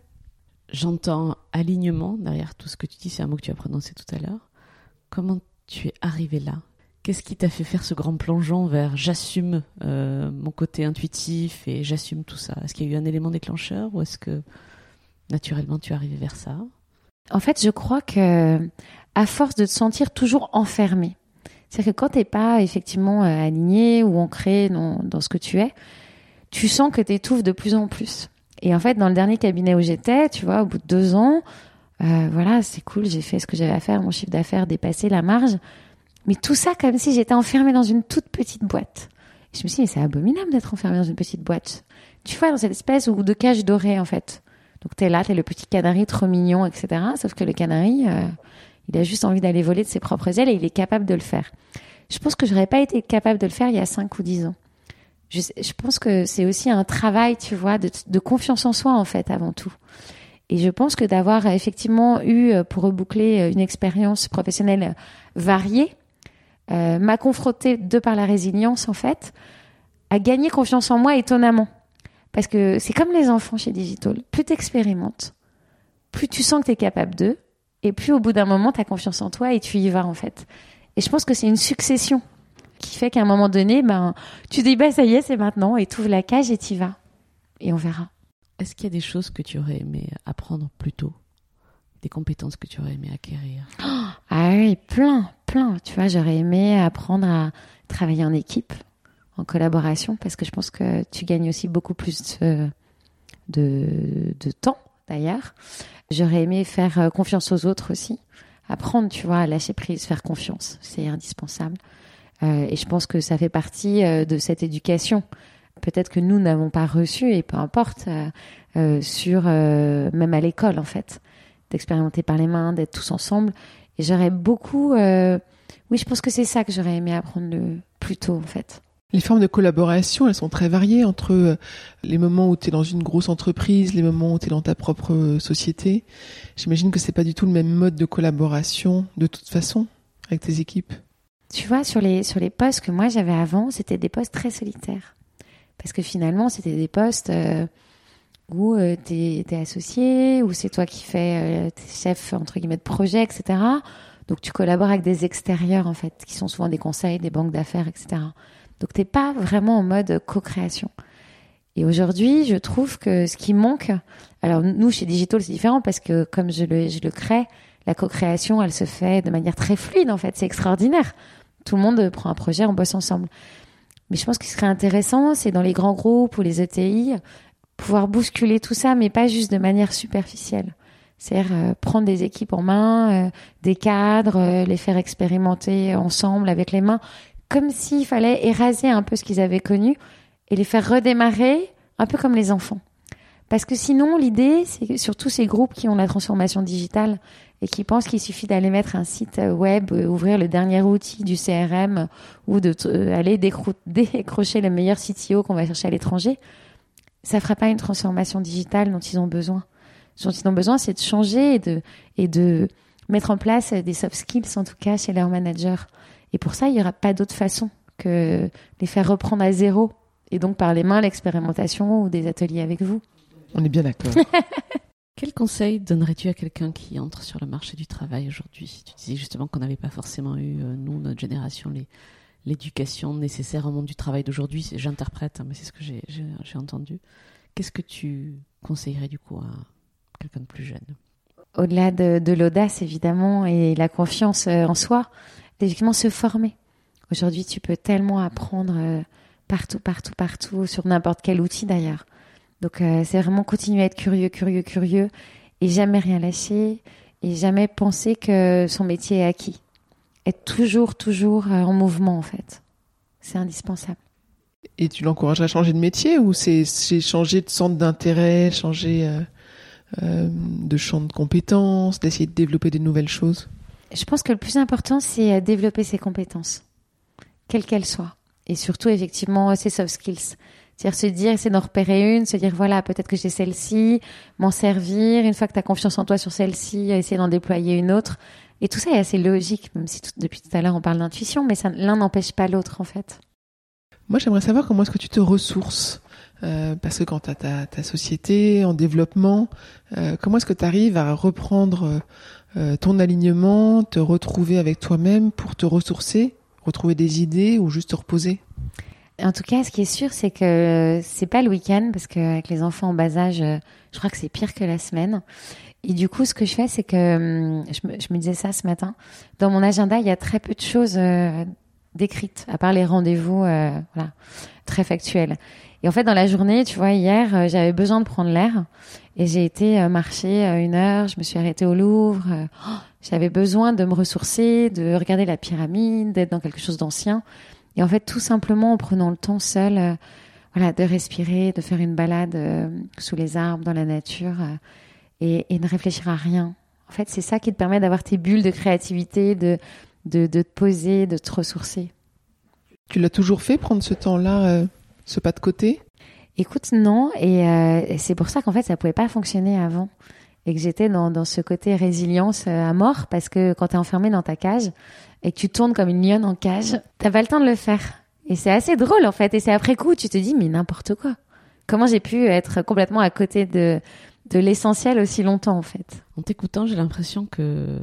J'entends alignement derrière tout ce que tu dis, c'est un mot que tu as prononcé tout à l'heure. Comment tu es arrivé là? Qu'est-ce qui t'a fait faire ce grand plongeon vers j'assume euh, mon côté intuitif et j'assume tout ça Est-ce qu'il y a eu un élément déclencheur ou est-ce que naturellement tu es arrivé vers ça? En fait, je crois que à force de te sentir toujours enfermé, c'est-à-dire que quand t'es pas effectivement euh, aligné ou ancré dans, dans ce que tu es, tu sens que tu étouffes de plus en plus. Et en fait, dans le dernier cabinet où j'étais, tu vois, au bout de deux ans, euh, voilà, c'est cool, j'ai fait ce que j'avais à faire, mon chiffre d'affaires dépassé la marge. Mais tout ça comme si j'étais enfermée dans une toute petite boîte. Et je me suis dit, mais c'est abominable d'être enfermée dans une petite boîte. Tu vois, dans cette espèce de cage dorée, en fait. Donc t'es là, t'es le petit canari trop mignon, etc. Sauf que le canari, euh, il a juste envie d'aller voler de ses propres ailes et il est capable de le faire. Je pense que j'aurais pas été capable de le faire il y a cinq ou dix ans. Je, je pense que c'est aussi un travail, tu vois, de, de, confiance en soi en fait avant tout. Et je pense que d'avoir effectivement eu, euh, pour reboucler, euh, une expérience professionnelle variée, euh, m'a confronté de par la résilience en fait, à gagner confiance en moi étonnamment. Parce que c'est comme les enfants chez Digital. Plus tu expérimentes, plus tu sens que tu es capable d'eux, et plus au bout d'un moment, tu as confiance en toi et tu y vas en fait. Et je pense que c'est une succession qui fait qu'à un moment donné, ben, tu dis, bah, ça y est, c'est maintenant, et tu ouvres la cage et tu y vas. Et on verra. Est-ce qu'il y a des choses que tu aurais aimé apprendre plus tôt? Des compétences que tu aurais aimé acquérir? Ah oui, plein, plein. Tu vois, j'aurais aimé apprendre à travailler en équipe, en collaboration, parce que je pense que tu gagnes aussi beaucoup plus de, de, de temps, d'ailleurs. J'aurais aimé faire euh, confiance aux autres aussi. Apprendre, tu vois, à lâcher prise, faire confiance. C'est indispensable. Euh, et je pense que ça fait partie euh, de cette éducation. Peut-être que nous n'avons pas reçu, et peu importe, euh, euh sur même à l'école en fait, d'expérimenter par les mains, d'être tous ensemble. Et j'aurais beaucoup, oui, je pense que c'est ça que j'aurais aimé apprendre le plus tôt en fait. Les formes de collaboration, elles sont très variées entre les moments où tu es dans une grosse entreprise, les moments où tu es dans ta propre société. J'imagine que c'est pas du tout le même mode de collaboration de toute façon avec tes équipes. Tu vois, sur les, sur les postes que moi j'avais avant, c'était des postes très solitaires. Parce que finalement, c'était des postes euh, où euh, tu es, associé, où c'est toi qui fais, euh, t'es chef, entre guillemets, de projet, etc. Donc tu collabores avec des extérieurs, en fait, qui sont souvent des conseils, des banques d'affaires, etc. Donc t'es pas vraiment en mode co-création. Et aujourd'hui, je trouve que ce qui manque, alors nous chez Digital c'est différent parce que comme je le, crée, la co-création elle se fait de manière très fluide en fait, c'est extraordinaire. Tout le monde prend un projet, on bosse ensemble. Mais je pense qu'il serait intéressant, c'est dans les grands groupes ou les ETI, pouvoir bousculer tout ça, mais pas juste de manière superficielle. C'est-à-dire euh, prendre des équipes en main, euh, des cadres, euh, les faire expérimenter ensemble avec les mains, comme s'il fallait éraser un peu ce qu'ils avaient connu et les faire redémarrer, un peu comme les enfants. Parce que sinon, l'idée, c'est surtout ces groupes qui ont la transformation digitale et qui pensent qu'il suffit d'aller mettre un site web, euh, ouvrir le dernier outil du CRM ou de euh, décrocher le meilleur CTO qu'on va chercher à l'étranger, ça fera pas une transformation digitale dont ils ont besoin. Ce dont ils ont besoin, c'est de changer et de mettre en place des soft skills, en tout cas, chez leurs managers. Et pour ça, il n'y aura pas d'autre façon que les faire reprendre à zéro. Et donc, par les mains, l'expérimentation ou des ateliers avec vous. On est bien d'accord. Quel conseil donnerais-tu à quelqu'un qui entre sur le marché du travail aujourd'hui? Tu disais justement qu'on n'avait pas forcément eu, euh, nous, notre génération, les, l'éducation nécessaire au monde du travail d'aujourd'hui. J'interprète, hein, mais c'est ce que j'ai, entendu. Qu'est-ce que tu conseillerais du coup à quelqu'un de plus jeune? Au-delà de, l'audace, évidemment, et la confiance euh, en soi, effectivement se former. Aujourd'hui, tu peux tellement apprendre euh, partout, partout, partout, sur n'importe quel outil d'ailleurs. Donc euh, c'est vraiment continuer à être curieux, curieux, curieux et jamais rien lâcher et jamais penser que son métier est acquis. Être toujours, toujours euh, en mouvement en fait. C'est indispensable. Et tu l'encouragerais à changer de métier ou c'est changer de centre d'intérêt, changer de champ de compétences, d'essayer de développer des nouvelles choses? Je pense que le plus important, c'est développer ses compétences, quelles qu'elles soient. Et surtout, effectivement, ses soft skills. C'est-à-dire se dire, essayer d'en repérer une, se dire, voilà, peut-être que j'ai celle-ci, m'en servir. Une fois que tu as confiance en toi sur celle-ci, essayer d'en déployer une autre. Et tout ça est assez logique, même si depuis tout à l'heure on parle d'intuition, mais l'un n'empêche pas l'autre en fait. Moi j'aimerais savoir comment est-ce que tu te ressources. Euh, parce que quand tu as ta, ta, société en développement, euh, comment est-ce que tu arrives à reprendre euh, ton alignement, te retrouver avec toi-même pour te ressourcer, retrouver des idées ou juste te reposer En tout cas, ce qui est sûr, c'est que c'est pas le week-end parce qu'avec les enfants en bas âge, je crois que c'est pire que la semaine. Et du coup, ce que je fais, c'est que hum, je me, disais ça ce matin. Dans mon agenda, il y a très peu de choses décrites, à part les rendez-vous, voilà, très factuels. Et en fait, dans la journée, tu vois, hier, euh, j'avais besoin de prendre l'air et j'ai été euh, marcher euh, une heure. Je me suis arrêtée au Louvre. Oh, j'avais besoin de me ressourcer, de regarder la pyramide, d'être dans quelque chose d'ancien. Et en fait, tout simplement en prenant le temps seul, voilà, de respirer, de faire une balade sous les arbres, dans la nature, et, et ne réfléchir à rien. En fait, c'est ça qui te permet d'avoir tes bulles de créativité, de, de, de te poser, de te ressourcer. Tu l'as toujours fait, prendre ce temps-là ce pas de côté? Écoute, non. Euh, et c'est pour ça qu'en fait, ça pouvait pas fonctionner avant. Et que j'étais dans, dans ce côté résilience euh, à mort. Parce que quand tu es enfermé dans ta cage et que tu tournes comme une lionne en cage, t'as pas le temps de le faire. Et c'est assez drôle, en fait. Et c'est après coup, tu te dis, mais n'importe quoi. Comment j'ai pu être complètement à côté de, de l'essentiel aussi longtemps, en fait? En t'écoutant, j'ai l'impression que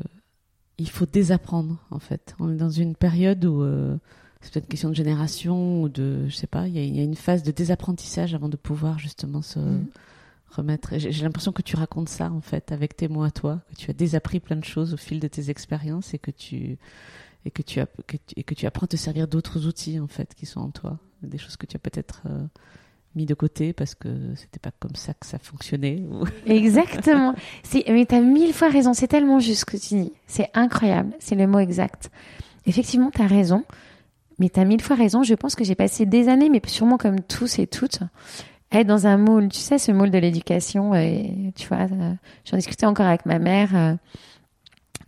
il faut désapprendre, en fait. On est dans une période où... Euh, c'est peut-être une question de génération ou de, je sais pas, il y, a, une phase de désapprentissage avant de pouvoir justement se mm. remettre. J'ai l'impression que tu racontes ça en fait avec tes mots à toi, que tu as désappris plein de choses au fil de tes expériences et que tu et que tu, as, et que tu apprends à te servir d'autres outils en fait qui sont en toi, des choses que tu as peut-être euh, mis de côté parce que c'était pas comme ça que ça fonctionnait. Exactement. Mais tu as mille fois raison. C'est tellement juste ce que tu dis. C'est incroyable. C'est le mot exact. Effectivement, tu as raison. Mais tu as mille fois raison. Je pense que j'ai passé des années, mais sûrement comme tous et toutes, être dans un moule. Tu sais, ce moule de l'éducation. Et, tu vois, euh, j'en discutais encore avec ma mère euh,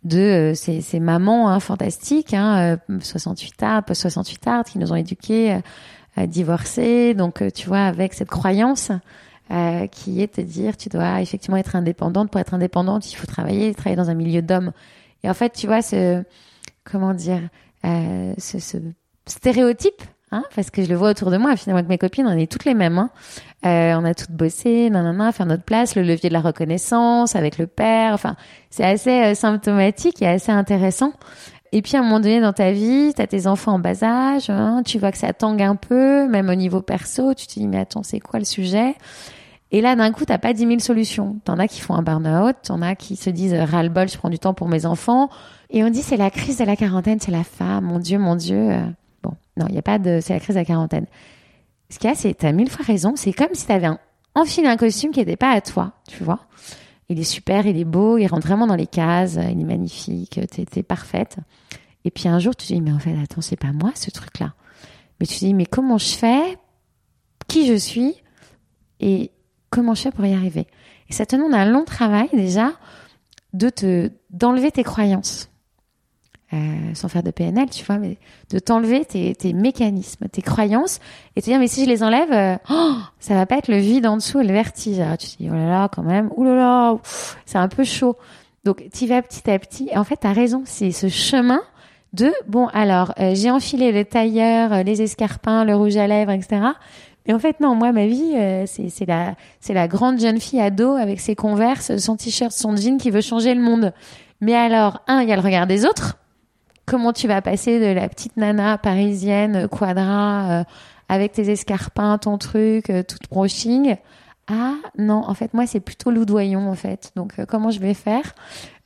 de euh, ces, ces, mamans hein, fantastiques, hein, 68 arts, post 68 arts, qui nous ont éduqués à divorcer. Donc, tu vois, avec cette croyance qui est de dire, tu dois effectivement être indépendante. Pour être indépendante, il faut travailler, travailler dans un milieu d'hommes. Et en fait, tu vois, ce comment dire, ce, ce stéréotype, hein, parce que je le vois autour de moi, finalement, avec mes copines, on est toutes les mêmes. Hein. Euh, on a toutes bossé, nanana, faire notre place, le levier de la reconnaissance avec le père. Enfin, c'est assez euh, symptomatique et assez intéressant. Et puis, à un moment donné dans ta vie, tu as tes enfants en bas âge, hein, tu vois que ça tangue un peu, même au niveau perso, tu te dis, mais attends, c'est quoi le sujet? Et là, d'un coup, t'as pas dix mille solutions. T'en as qui font un burn-out, t'en as qui se disent ras-le-bol, je prends du temps pour mes enfants. Et on dit c'est la crise de la quarantaine, c'est la femme, mon Dieu, mon Dieu. Non, il n'y a pas de. C'est la crise de la quarantaine. Ce qu'il y a, c'est. T'as mille fois raison. C'est comme si t'avais un, enfilé un costume qui n'était pas à toi, tu vois. Il est super, il est beau, il rentre vraiment dans les cases, il est magnifique, t'es, es parfaite. Et puis un jour, tu te dis, mais en fait, attends, c'est pas moi ce truc-là. Mais tu te dis, mais comment je fais? Qui je suis? Et comment je fais pour y arriver? Et ça te demande un long travail déjà de te d'enlever tes croyances. Euh, sans faire de PNL, tu vois, mais de t'enlever tes, tes, mécanismes, tes croyances, et te dire, mais si je les enlève, euh, oh, ça va pas être le vide en dessous et le vertige. Alors, tu te dis, oh là là, quand même, oh là là, c'est un peu chaud. Donc, tu vas petit à petit, et en fait, tu as raison, c'est ce chemin de, bon, alors, euh, j'ai enfilé le tailleur, les escarpins, le rouge à lèvres, etc. Mais en fait, non, moi, ma vie, c'est la, la grande jeune fille ado avec ses converses, son t-shirt, son jean qui veut changer le monde. Mais alors, un, il y a le regard des autres comment tu vas passer de la petite nana parisienne euh, quadra euh, avec tes escarpins, ton truc, euh, toute brushing ah non, en fait moi c'est plutôt loudoyon en fait. Donc comment je vais faire?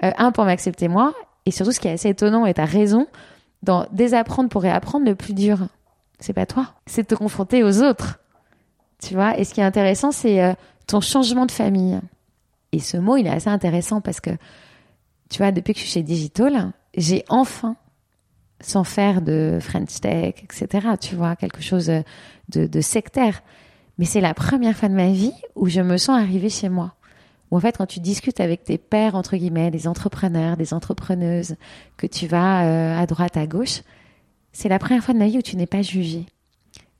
Un pour m'accepter moi et surtout ce qui est assez étonnant et t'as raison dans désapprendre pour réapprendre le plus dur. C'est pas toi, c'est te confronter aux autres. Tu vois? Et ce qui est intéressant c'est ton changement de famille. Et ce mot il est assez intéressant parce que tu vois depuis que je suis chez Digital, j'ai enfin sans faire de French Tech, etc. Tu vois, quelque chose de, sectaire. Mais c'est la première fois de ma vie où je me sens arrivée chez moi. Où en fait, quand tu discutes avec tes pères, entre guillemets, des entrepreneurs, des entrepreneuses, que tu vas euh, à droite, à gauche, c'est la première fois de ma vie où tu n'es pas jugée.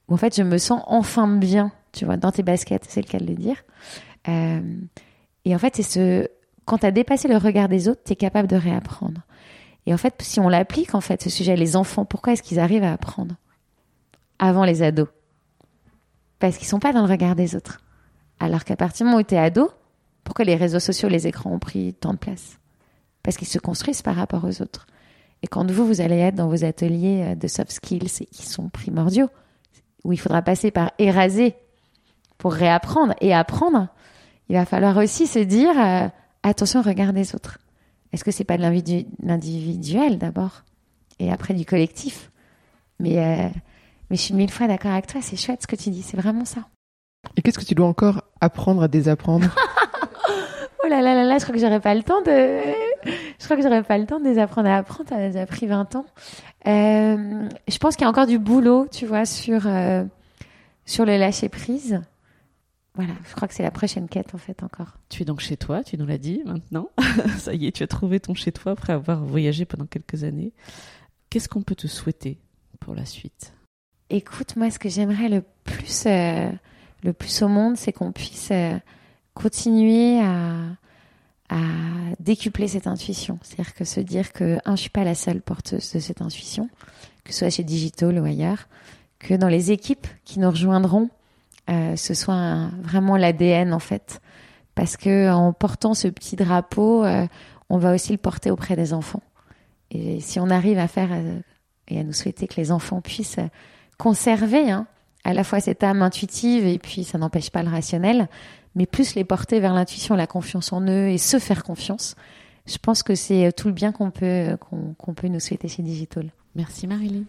Où en fait, je me sens enfin bien, tu vois, dans tes baskets, c'est le cas de le dire. Euh, et en fait, c'est ce, quand tu as dépassé le regard des autres, tu es capable de réapprendre. Et en fait, si on l'applique, en fait, ce sujet, les enfants, pourquoi est-ce qu'ils arrivent à apprendre avant les ados? Parce qu'ils sont pas dans le regard des autres. Alors qu'à partir du moment où tu es ado, pourquoi les réseaux sociaux, les écrans ont pris tant de place? Parce qu'ils se construisent par rapport aux autres. Et quand vous, vous allez être dans vos ateliers euh, de soft skills qui sont primordiaux, où il faudra passer par éraser pour réapprendre et apprendre, il va falloir aussi se dire euh, attention, regarde les autres. Est-ce que c'est pas de l'individuel d'abord et après du collectif? Mais euh, mais je suis mille fois d'accord avec toi. C'est chouette ce que tu dis. C'est vraiment ça. Et qu'est-ce que tu dois encore apprendre à désapprendre? Oh là là là là, je crois que j'aurais pas le temps de. Je crois que j'aurais pas le temps de désapprendre à apprendre. Ça a déjà pris 20 ans. Euh, je pense qu'il y a encore du boulot, tu vois, sur euh, sur le lâcher prise. Voilà, je crois que c'est la prochaine quête en fait encore. Tu es donc chez toi, tu nous l'as dit maintenant. Ça y est, tu as trouvé ton chez toi après avoir voyagé pendant quelques années. Qu'est-ce qu'on peut te souhaiter pour la suite? Écoute, moi, ce que j'aimerais le plus, euh, le plus au monde, c'est qu'on puisse euh, continuer à, à décupler cette intuition. C'est-à-dire que se dire que, un, je suis pas la seule porteuse de cette intuition, que ce soit chez Digital ou ailleurs, que dans les équipes qui nous rejoindront, euh, ce soit vraiment l'ADN en fait, parce que en portant ce petit drapeau, on va aussi le porter auprès des enfants. Et si on arrive à faire et à nous souhaiter que les enfants puissent conserver hein, à la fois cette âme intuitive et puis ça n'empêche pas le rationnel, mais plus les porter vers l'intuition, la confiance en eux et se faire confiance. Je pense que c'est euh, tout le bien qu'on peut, qu'on peut nous souhaiter chez Digital. Merci Marilyn.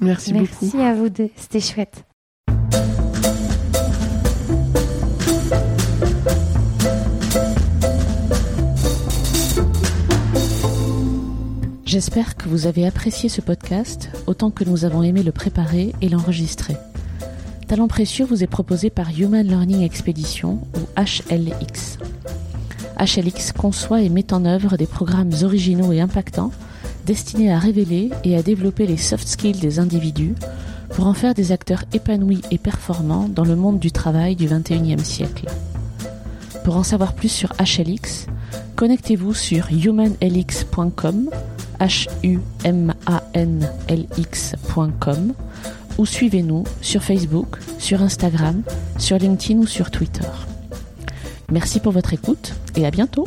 Merci, Merci beaucoup. Merci à vous deux, c'était chouette. J'espère que vous avez apprécié ce podcast autant que nous avons aimé le préparer et l'enregistrer. Talent précieux vous est proposé par Human Learning Expedition ou HLX. HLX conçoit et met en œuvre des programmes originaux et impactants destinés à révéler et à développer les soft skills des individus pour en faire des acteurs épanouis et performants dans le monde du travail du 21e siècle. Pour en savoir plus sur HLX, connectez-vous sur humanlx.com humanlx.com ou suivez-nous sur Facebook, sur Instagram, sur LinkedIn ou sur Twitter. Merci pour votre écoute et à bientôt.